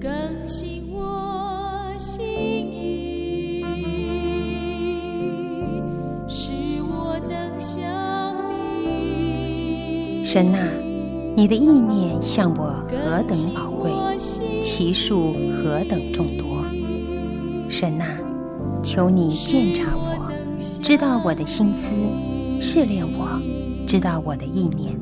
更新我心意，使我能像你。神啊，你的意念向我何等宝贵，其数何等众多。神啊，求你鉴察我，知道我的心思，试炼我，知道我的意念。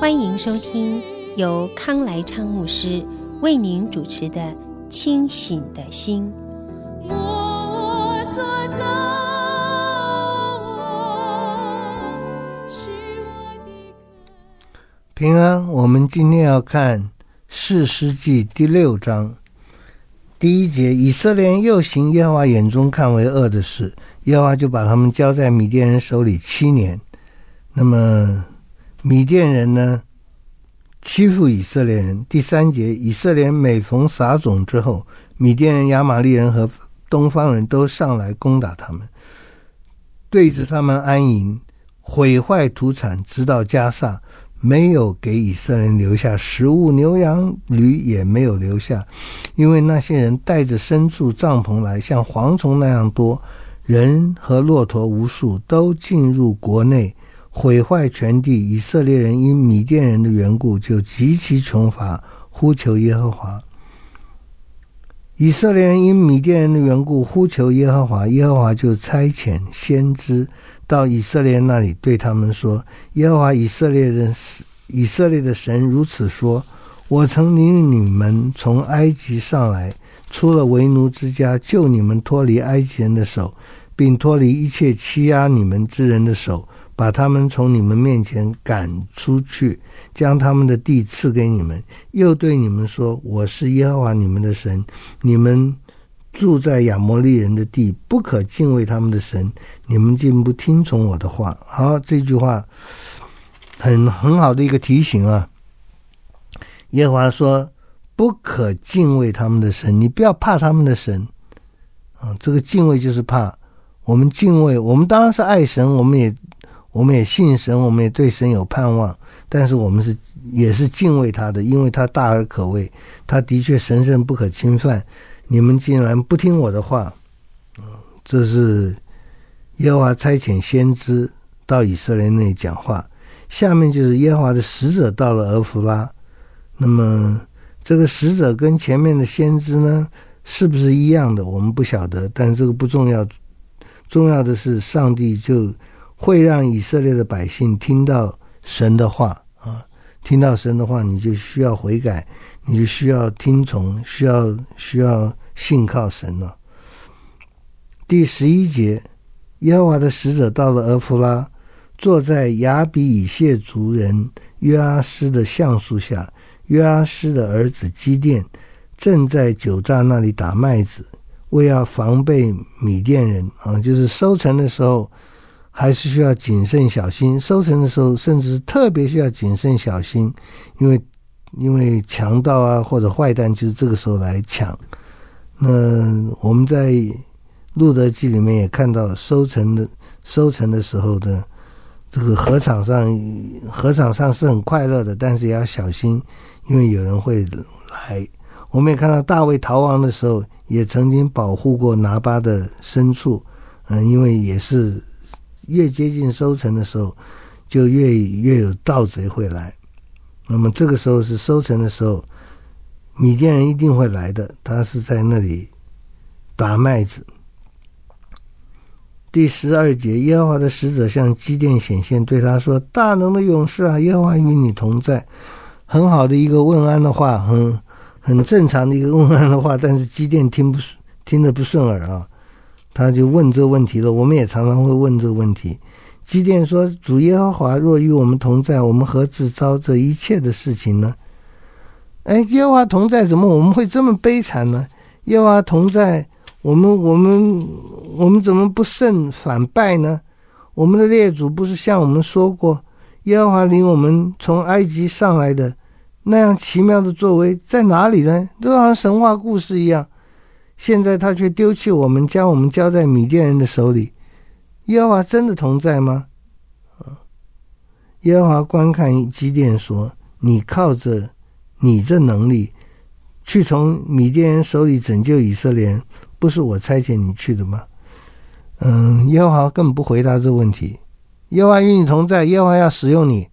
欢迎收听由康来昌牧师为您主持的《清醒的心》。平安，我们今天要看《士师记》第六章。第一节，以色列又行耶和华眼中看为恶的事，耶和华就把他们交在米甸人手里七年。那么米甸人呢，欺负以色列人。第三节，以色列每逢撒种之后，米甸人、亚玛力人和东方人都上来攻打他们，对着他们安营，毁坏土产，直到加萨。没有给以色列人留下食物，牛羊驴也没有留下，因为那些人带着牲畜帐篷来，像蝗虫那样多，人和骆驼无数，都进入国内，毁坏全地。以色列人因米甸人的缘故，就极其穷乏，呼求耶和华。以色列人因米甸人的缘故，呼求耶和华，耶和华就差遣先知。到以色列那里，对他们说：“耶和华以色列人，以色列的神如此说：我曾领你们从埃及上来，出了为奴之家，救你们脱离埃及人的手，并脱离一切欺压你们之人的手，把他们从你们面前赶出去，将他们的地赐给你们。又对你们说：我是耶和华你们的神，你们。”住在亚摩利人的地，不可敬畏他们的神。你们竟不听从我的话。好，这句话很很好的一个提醒啊。耶和华说：“不可敬畏他们的神，你不要怕他们的神。”啊，这个敬畏就是怕。我们敬畏，我们当然是爱神，我们也我们也信神，我们也对神有盼望。但是我们是也是敬畏他的，因为他大而可畏，他的确神圣不可侵犯。你们竟然不听我的话，嗯，这是耶和华差遣先知到以色列那里讲话。下面就是耶和华的使者到了俄弗拉。那么这个使者跟前面的先知呢，是不是一样的？我们不晓得，但这个不重要。重要的是，上帝就会让以色列的百姓听到神的话啊，听到神的话，你就需要悔改。你就需要听从，需要需要信靠神了。第十一节，耶和华的使者到了俄弗拉，坐在亚比以谢族人约阿施的橡树下。约阿施的儿子基甸正在酒榨那里打麦子，为要防备米甸人啊，就是收成的时候还是需要谨慎小心。收成的时候，甚至特别需要谨慎小心，因为。因为强盗啊，或者坏蛋，就是这个时候来抢。那我们在路德记里面也看到收成的收成的时候的这个禾场上，禾场上是很快乐的，但是也要小心，因为有人会来。我们也看到大卫逃亡的时候，也曾经保护过拿巴的牲畜，嗯，因为也是越接近收成的时候，就越越有盗贼会来。那么这个时候是收成的时候，米甸人一定会来的。他是在那里打麦子。第十二节，耶和华的使者向基甸显现，对他说：“大能的勇士啊，耶和华与你同在。”很好的一个问安的话，很很正常的一个问安的话。但是基甸听不听得不顺耳啊，他就问这个问题了。我们也常常会问这个问题。基甸说：“主耶和华若与我们同在，我们何至遭这一切的事情呢？”哎，耶和华同在，怎么我们会这么悲惨呢？耶和华同在，我们我们我们怎么不胜反败呢？我们的列祖不是向我们说过，耶和华领我们从埃及上来的那样奇妙的作为在哪里呢？都好像神话故事一样。现在他却丢弃我们，将我们交在米甸人的手里。耶和华真的同在吗？耶和华观看基甸说：“你靠着你这能力，去从米甸人手里拯救以色列，不是我差遣你去的吗？”嗯，耶和华根本不回答这个问题。耶和华与你同在，耶和华要使用你。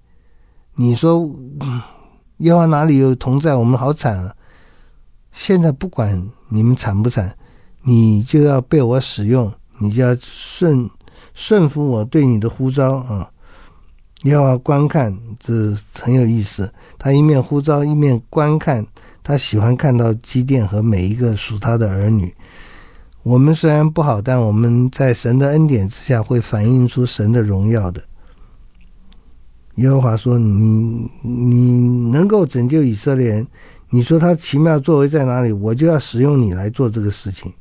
你说，耶和华哪里有同在？我们好惨啊！现在不管你们惨不惨，你就要被我使用，你就要顺顺服我对你的呼召啊！耶和华观看，这很有意思。他一面呼召，一面观看，他喜欢看到基甸和每一个属他的儿女。我们虽然不好，但我们在神的恩典之下，会反映出神的荣耀的。耶和华说：“你你能够拯救以色列人，你说他奇妙作为在哪里？我就要使用你来做这个事情。”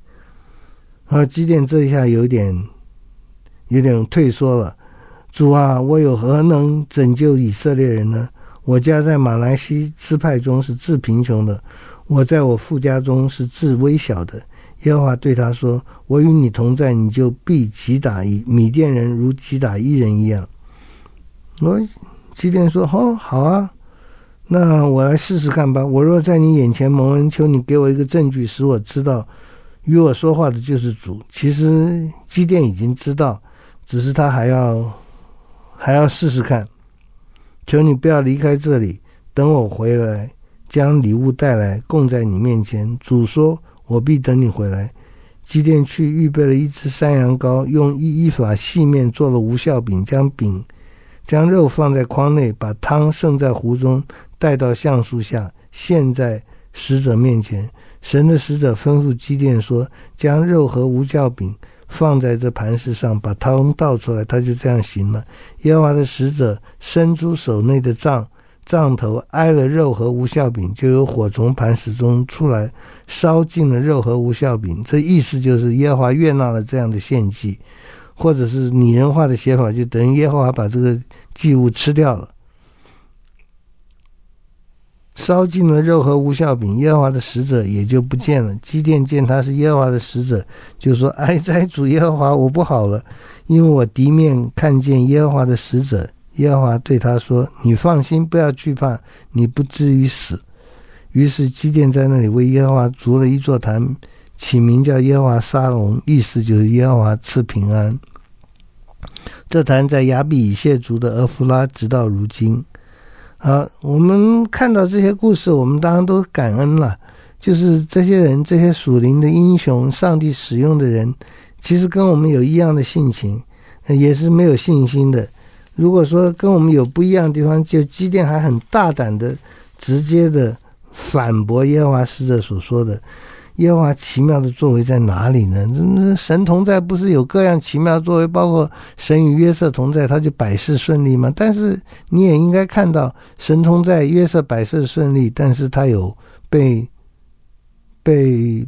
啊，基甸这一下有点有点退缩了。主啊，我有何能拯救以色列人呢？我家在马来西支派中是至贫穷的，我在我父家中是至微小的。耶和华对他说：“我与你同在，你就必击打一米甸人，如击打一人一样。”我基甸说：“哦，好啊，那我来试试看吧。我若在你眼前蒙恩，求你给我一个证据，使我知道与我说话的就是主。”其实基甸已经知道，只是他还要还要试试看。求你不要离开这里，等我回来，将礼物带来供在你面前。主说：“我必等你回来。”基甸去预备了一只山羊羔，用一一法细面做了无酵饼，将饼。将肉放在筐内，把汤盛在壶中，带到橡树下，献在使者面前。神的使者吩咐基甸说：“将肉和无酵饼放在这磐石上，把汤倒出来。”他就这样行了。耶和华的使者伸出手内的杖，杖头挨了肉和无酵饼，就有火从磐石中出来，烧尽了肉和无酵饼。这意思就是耶和华悦纳了这样的献祭。或者是拟人化的写法，就等于耶和华把这个祭物吃掉了，烧尽了肉和无效饼，耶和华的使者也就不见了。基甸见他是耶和华的使者，就说：“哀哉，主耶和华，我不好了，因为我敌面看见耶和华的使者。”耶和华对他说：“你放心，不要惧怕，你不至于死。”于是基甸在那里为耶和华筑了一座坛。起名叫耶和华沙龙，意思就是耶和华赐平安。这坛在亚比以谢族的俄弗拉，直到如今。啊，我们看到这些故事，我们当然都感恩了。就是这些人，这些属灵的英雄，上帝使用的人，其实跟我们有一样的性情，也是没有信心的。如果说跟我们有不一样的地方，就基甸还很大胆的、直接的反驳耶和华使者所说的。耶和华奇妙的作为在哪里呢？神同在不是有各样奇妙作为，包括神与约瑟同在，他就百事顺利吗？但是你也应该看到，神同在，约瑟百事顺利，但是他有被被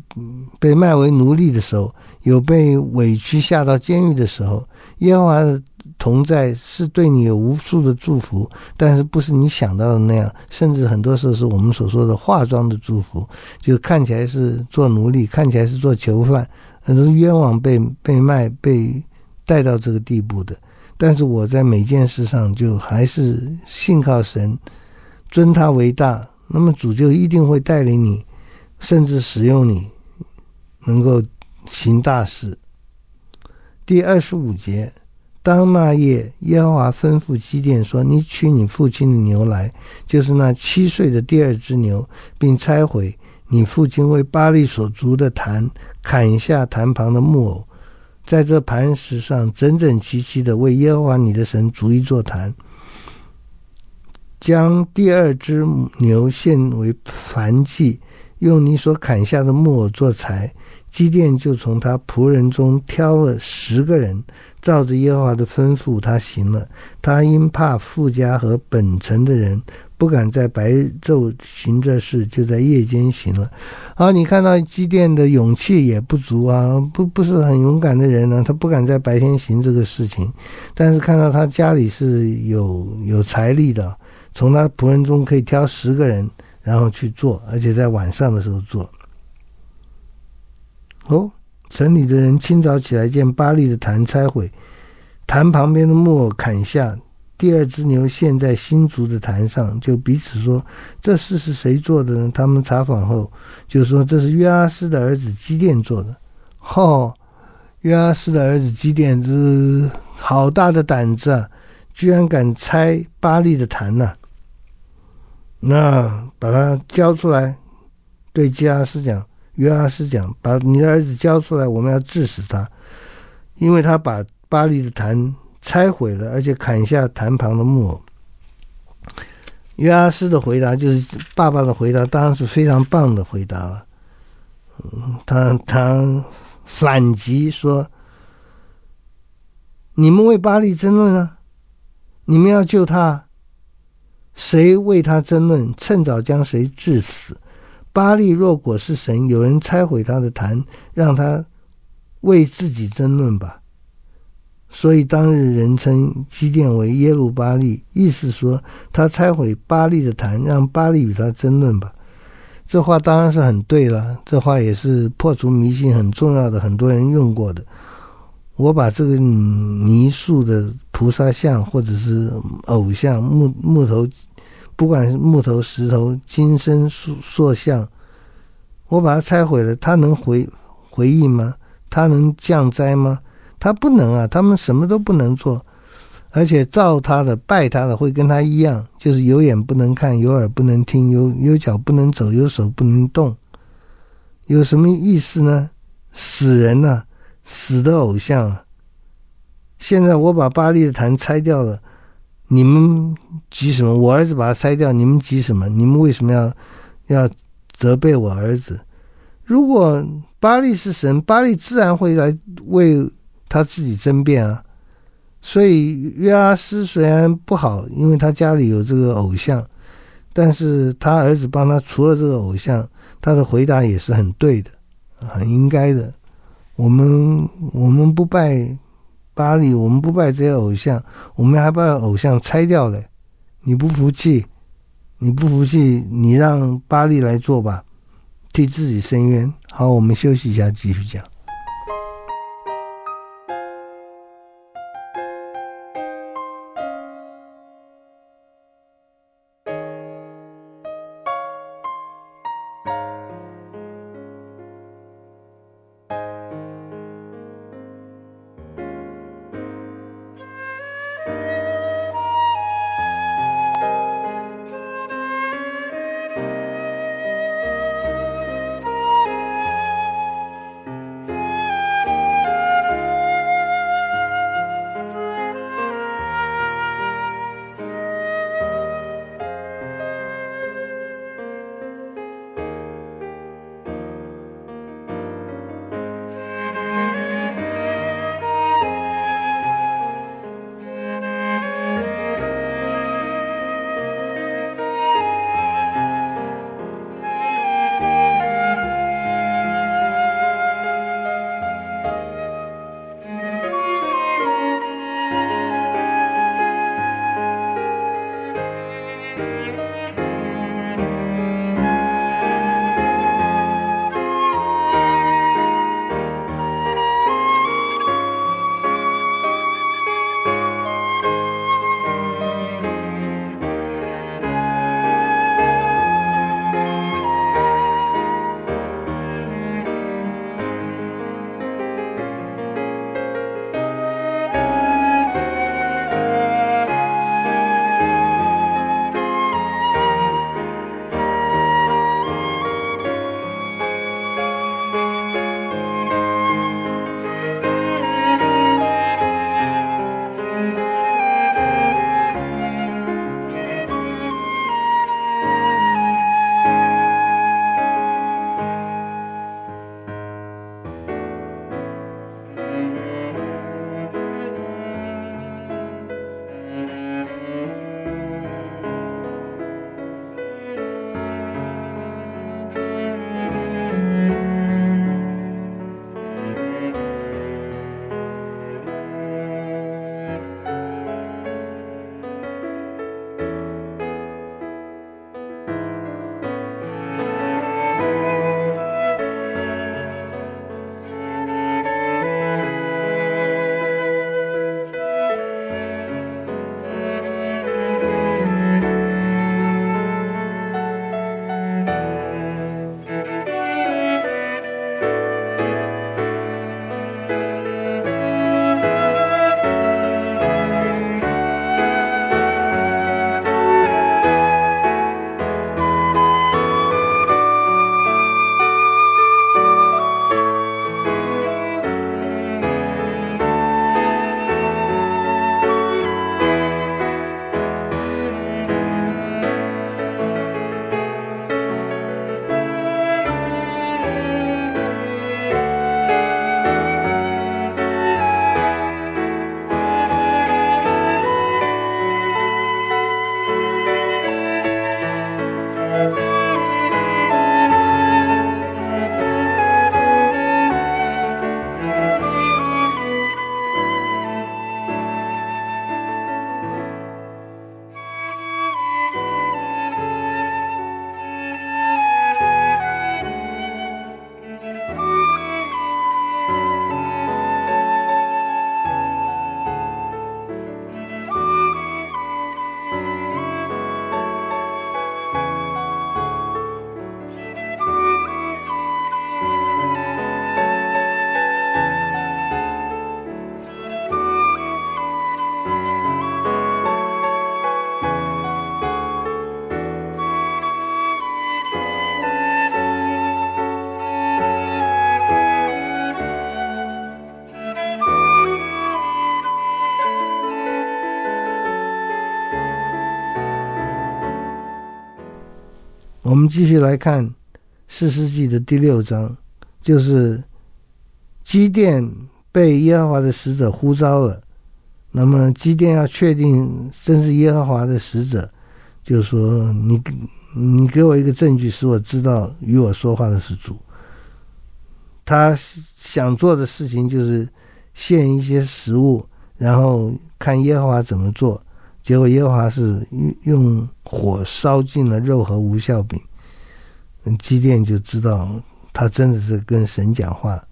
被卖为奴隶的时候，有被委屈下到监狱的时候，耶和华。同在是对你有无数的祝福，但是不是你想到的那样，甚至很多时候是我们所说的化妆的祝福，就看起来是做奴隶，看起来是做囚犯，很多冤枉被被卖、被带到这个地步的。但是我在每件事上就还是信靠神，尊他为大，那么主就一定会带领你，甚至使用你，能够行大事。第二十五节。当那夜，耶和华吩咐基甸说：“你取你父亲的牛来，就是那七岁的第二只牛，并拆毁你父亲为巴力所筑的坛，砍下坛旁的木偶，在这磐石上整整齐齐的为耶和华你的神筑一座坛，将第二只牛献为燔祭，用你所砍下的木偶做柴。”基甸就从他仆人中挑了十个人，照着耶和华的吩咐，他行了。他因怕富家和本城的人，不敢在白昼行这事，就在夜间行了。好，你看到基甸的勇气也不足啊，不不是很勇敢的人呢，他不敢在白天行这个事情。但是看到他家里是有有财力的，从他仆人中可以挑十个人，然后去做，而且在晚上的时候做。哦，城里的人清早起来，见巴利的坛拆毁，坛旁边的木偶砍下，第二只牛陷在新竹的坛上，就彼此说：“这事是谁做的呢？”他们查访后就说：“这是约阿斯的儿子基甸做的。”哦，约阿斯的儿子基甸，这好大的胆子啊！居然敢拆巴利的坛呐、那把他交出来，对基阿斯讲，约阿斯讲，把你的儿子交出来，我们要治死他，因为他把巴黎的坛拆毁了，而且砍下坛旁的木偶。约阿斯的回答就是爸爸的回答，当然是非常棒的回答了。嗯，他他反击说：“你们为巴黎争论啊！”你们要救他，谁为他争论？趁早将谁治死。巴利若果是神，有人拆毁他的坛，让他为自己争论吧。所以当日人称基甸为耶路巴利，意思说他拆毁巴利的坛，让巴利与他争论吧。这话当然是很对了，这话也是破除迷信很重要的，很多人用过的。我把这个泥塑的菩萨像，或者是偶像木木头，不管是木头、石头、金身塑塑像，我把它拆毁了，它能回回应吗？它能降灾吗？它不能啊！他们什么都不能做，而且造他的、拜他的会跟他一样，就是有眼不能看，有耳不能听，有有脚不能走，有手不能动，有什么意思呢？死人呐、死的偶像啊！现在我把巴力的坛拆掉了，你们急什么？我儿子把它拆掉，你们急什么？你们为什么要要责备我儿子？如果巴力是神，巴力自然会来为他自己争辩啊。所以约阿斯虽然不好，因为他家里有这个偶像，但是他儿子帮他除了这个偶像，他的回答也是很对的，很应该的。我们我们不拜巴黎，我们不拜这些偶像，我们还把偶像拆掉了。你不服气，你不服气，你让巴黎来做吧，替自己伸冤。好，我们休息一下，继续讲。继续来看四世纪的第六章，就是基甸被耶和华的使者呼召了。那么基甸要确定真是耶和华的使者，就说你你给我一个证据，使我知道与我说话的是主。他想做的事情就是献一些食物，然后看耶和华怎么做。结果耶和华是用火烧尽了肉和无酵饼，基甸就知道他真的是跟神讲话。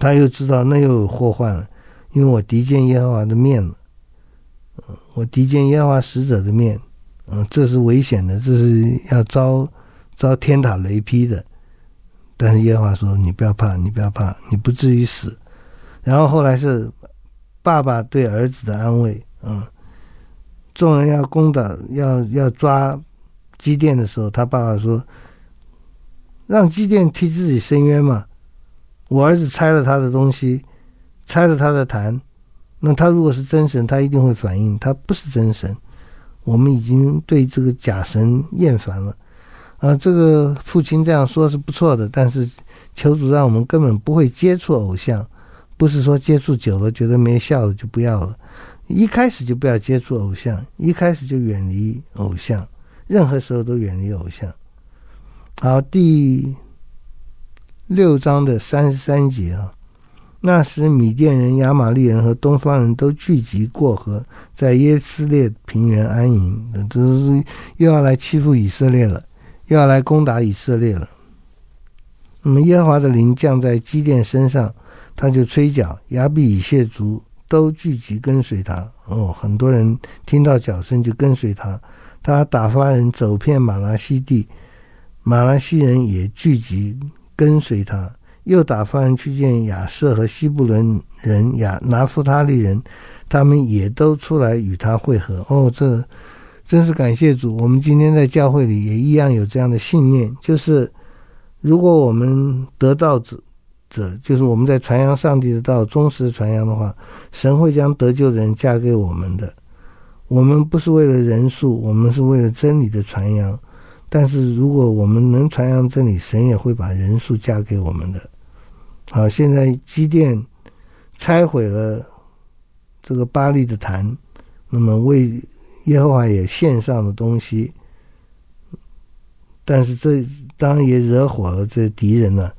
他又知道那又有祸患了，因为我敌见耶和华的面了。我敌见耶和华使者的面，嗯，这是危险的，这是要遭遭天打雷劈的。但是耶和华说：“你不要怕，你不要怕，你不至于死。”然后后来是爸爸对儿子的安慰，嗯，众人要攻打、要要抓基甸的时候，他爸爸说：“让基甸替自己伸冤嘛，我儿子拆了他的东西，拆了他的坛。”那他如果是真神，他一定会反应。他不是真神，我们已经对这个假神厌烦了。啊，这个父亲这样说是不错的，但是求主让我们根本不会接触偶像，不是说接触久了觉得没效了就不要了。一开始就不要接触偶像，一开始就远离偶像，任何时候都远离偶像。好，第六章的三十三节啊。那时，米甸人、亚玛力人和东方人都聚集过河，在耶斯列平原安营。这是又要来欺负以色列了，又要来攻打以色列了。那么，耶和华的灵降在基甸身上，他就吹角，亚比以谢族都聚集跟随他。哦，很多人听到角声就跟随他。他打发人走遍玛拿西地，马来西人也聚集跟随他。又打发人去见亚瑟和西布伦人、亚拿夫他利人，他们也都出来与他会合。哦，这真是感谢主！我们今天在教会里也一样有这样的信念，就是如果我们得道者者，就是我们在传扬上帝的道、忠实传扬的话，神会将得救的人加给我们的。我们不是为了人数，我们是为了真理的传扬。但是如果我们能传扬真理，神也会把人数加给我们的。好，现在基甸拆毁了这个巴力的坛，那么为耶和华也献上了东西，但是这当然也惹火了这敌人了。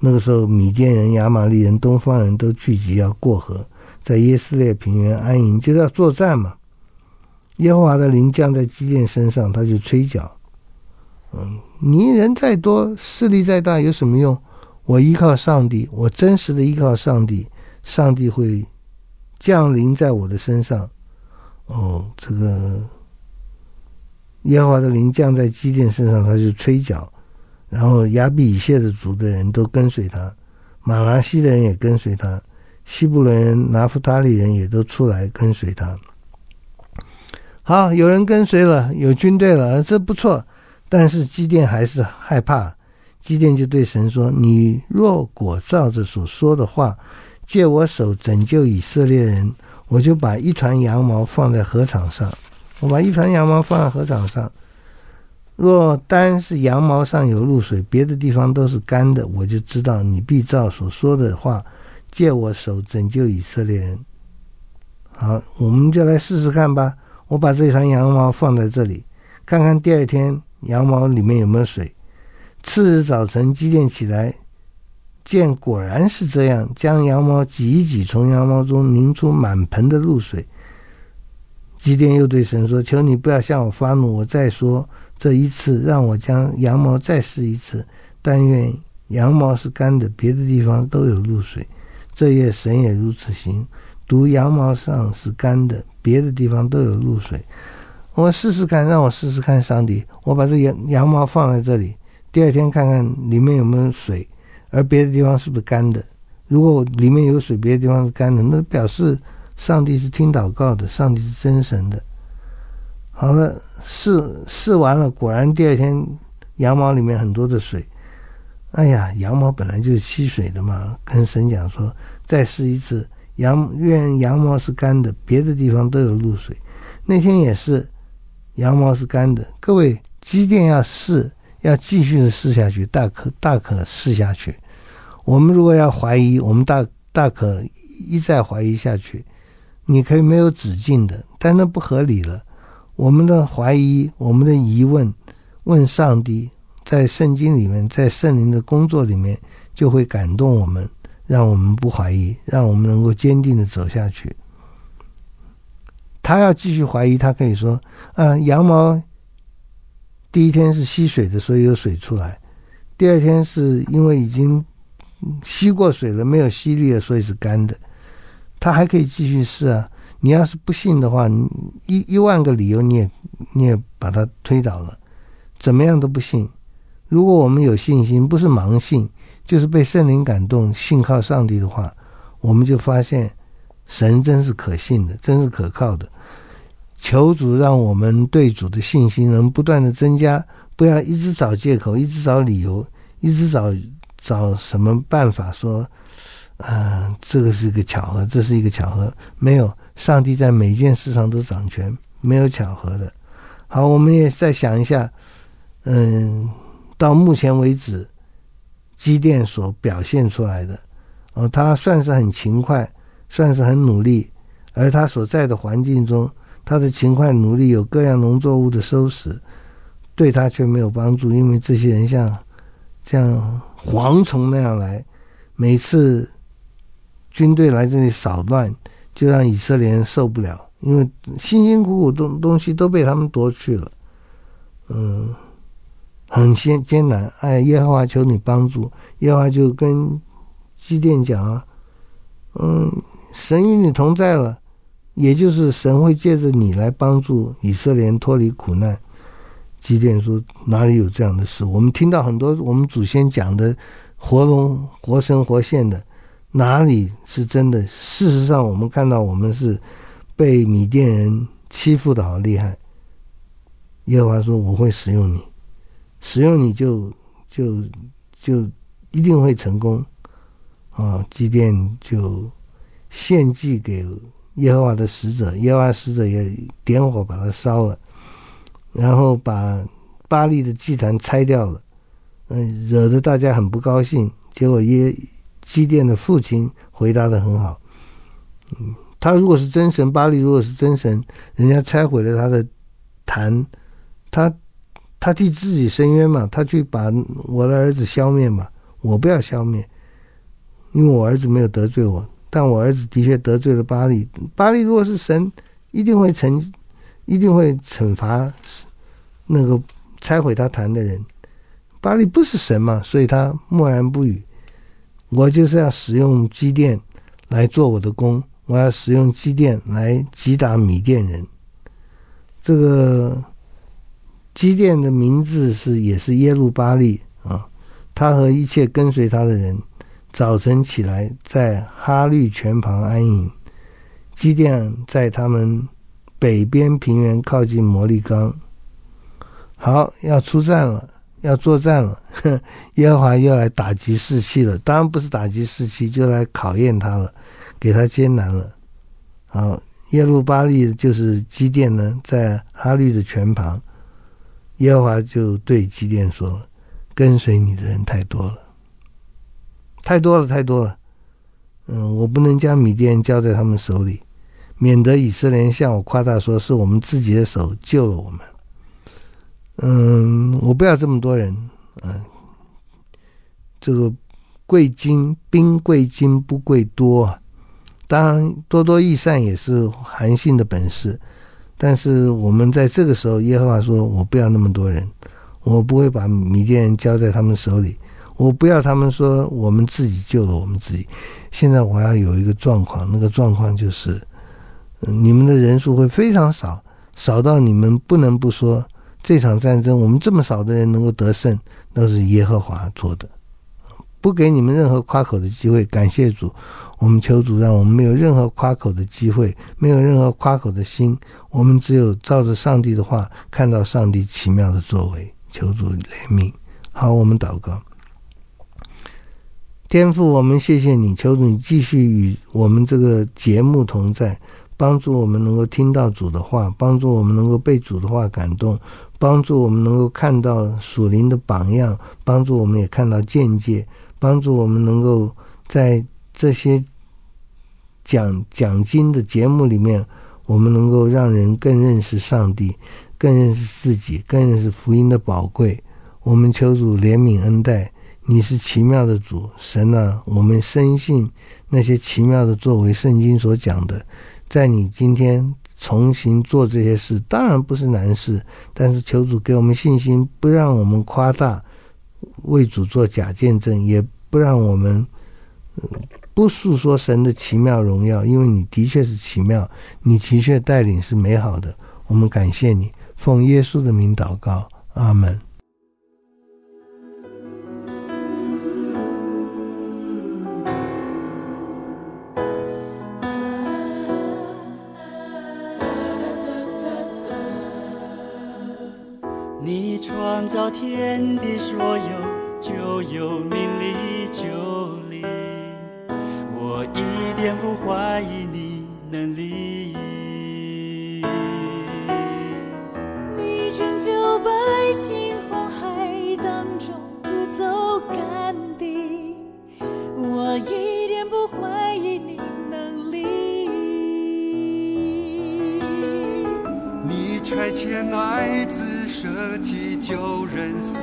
那个时候，米甸人、亚玛力人、东方人都聚集要过河，在耶斯列平原安营，就是要作战嘛。耶和华的灵降在基甸身上，他就吹角。嗯，你人再多，势力再大，有什么用？我依靠上帝，我真实的依靠上帝，上帝会降临在我的身上。哦，这个耶和华的灵降在基甸身上，他就吹角，然后亚比以谢的族的人都跟随他，玛拿西的人也跟随他，西布伦人、拿弗他利人也都出来跟随他。好，有人跟随了，有军队了，这不错，但是基甸还是害怕。基甸就对神说：“你若果照着所说的话，借我手拯救以色列人，我就把一团羊毛放在禾场上。我把一团羊毛放在禾场上，若单是羊毛上有露水，别的地方都是干的，我就知道你必照所说的话，借我手拯救以色列人。好，我们就来试试看吧。我把这团羊毛放在这里，看看第二天羊毛里面有没有水。”次日早晨，基甸起来，见果然是这样，将羊毛挤一挤，从羊毛中拧出满盆的露水。基甸又对神说：“求你不要向我发怒，我再说这一次，让我将羊毛再试一次。但愿羊毛是干的，别的地方都有露水。这夜神也如此行，独羊毛上是干的，别的地方都有露水。我试试看，让我试试看，上帝，我把这羊羊毛放在这里。”第二天看看里面有没有水，而别的地方是不是干的？如果里面有水，别的地方是干的，那表示上帝是听祷告的，上帝是真神的。好了，试试完了，果然第二天羊毛里面很多的水。哎呀，羊毛本来就是吸水的嘛，跟神讲说再试一次，羊愿羊毛是干的，别的地方都有露水。那天也是羊毛是干的，各位机电要试。要继续的试下去，大可大可试下去。我们如果要怀疑，我们大大可一再怀疑下去。你可以没有止境的，但那不合理了。我们的怀疑，我们的疑问，问上帝，在圣经里面，在圣灵的工作里面，就会感动我们，让我们不怀疑，让我们能够坚定的走下去。他要继续怀疑，他可以说：“啊，羊毛第一天是吸水的，所以有水出来；第二天是因为已经吸过水了，没有吸力了，所以是干的。”他还可以继续试啊！你要是不信的话，一一万个理由你也你也把它推倒了，怎么样都不信。如果我们有信心，不是盲信，就是被圣灵感动，信靠上帝的话，我们就发现神真是可信的，真是可靠的。求主让我们对主的信心能不断的增加，不要一直找借口，一直找理由，一直找找什么办法说。嗯、这个是一个巧合，这是一个巧合。没有，上帝在每件事上都掌权，没有巧合的。好，我们也再想一下，嗯，到目前为止，机电所表现出来的，哦，他算是很勤快，算是很努力，而他所在的环境中，他的勤快努力有各样农作物的收拾，对他却没有帮助，因为这些人像像蝗虫那样来，每次。军队来这里扫乱，就让以色列人受不了，因为辛辛苦苦东东西都被他们夺去了，嗯，很艰艰难。哎，耶和华求你帮助，耶和华就跟基甸讲啊，嗯，神与你同在了，也就是神会借着你来帮助以色列人脱离苦难。基甸说哪里有这样的事？我们听到很多我们祖先讲的活龙活神活现的。哪里是真的？事实上，我们看到我们是被米甸人欺负的好厉害。耶和华说：“我会使用你，使用你就就就一定会成功。”啊，基甸就献祭给耶和华的使者，耶和华使者也点火把它烧了，然后把巴力的祭坛拆掉了，嗯，惹得大家很不高兴。结果耶。基甸的父亲回答得很好，嗯，他如果是真神，巴力如果是真神，人家拆毁了他的坛，他他替自己伸冤嘛，他去把我的儿子消灭嘛，我不要消灭，因为我儿子没有得罪我，但我儿子的确得罪了巴力，巴力如果是神，一定会惩，一定会惩罚那个拆毁他坛的人，巴力不是神嘛，所以他默然不语。我就是要使用机电来做我的工，我要使用机电来击打米甸人。这个机电的名字是也是耶路巴力啊，他和一切跟随他的人早晨起来在哈绿泉旁安营。基甸在他们北边平原靠近摩利冈。好，要出战了。要作战了，耶和华又来打击士气了。当然不是打击士气，就来考验他了，给他艰难了。好，耶路巴力就是基甸呢，在哈绿的泉旁，耶和华就对基甸说：“跟随你的人太多了，太多了，太多了。嗯，我不能将米甸交在他们手里，免得以色列向我夸大说是我们自己的手救了我们。”嗯，我不要这么多人。嗯，这个贵精兵贵精不贵多，当然多多益善也是韩信的本事。但是我们在这个时候，耶和华说：“我不要那么多人，我不会把米甸人交在他们手里。我不要他们说我们自己救了我们自己。现在我要有一个状况，那个状况就是，你们的人数会非常少，少到你们不能不说。”这场战争，我们这么少的人能够得胜，都是耶和华做的，不给你们任何夸口的机会。感谢主，我们求主让我们没有任何夸口的机会，没有任何夸口的心。我们只有照着上帝的话，看到上帝奇妙的作为。求主怜悯。好，我们祷告。天父，我们谢谢你，求主你继续与我们这个节目同在，帮助我们能够听到主的话，帮助我们能够被主的话感动。帮助我们能够看到属灵的榜样，帮助我们也看到见解，帮助我们能够在这些讲讲经的节目里面，我们能够让人更认识上帝，更认识自己，更认识福音的宝贵。我们求主怜悯恩待，你是奇妙的主神啊！我们深信那些奇妙的作为，圣经所讲的，在你今天重新做这些事，当然不是难事，但是求主给我们信心，不让我们夸大，为主做假见证，也不让我们。不诉说神的奇妙荣耀，因为你的确是奇妙，你的确带领是美好的。我们感谢你，奉耶稣的名祷告，阿门。所有，就有命立就立。我一点不怀疑你能力，你拯救百姓红海当中如走干地，我一点不怀疑你能力。你差遣爱子舍己救人死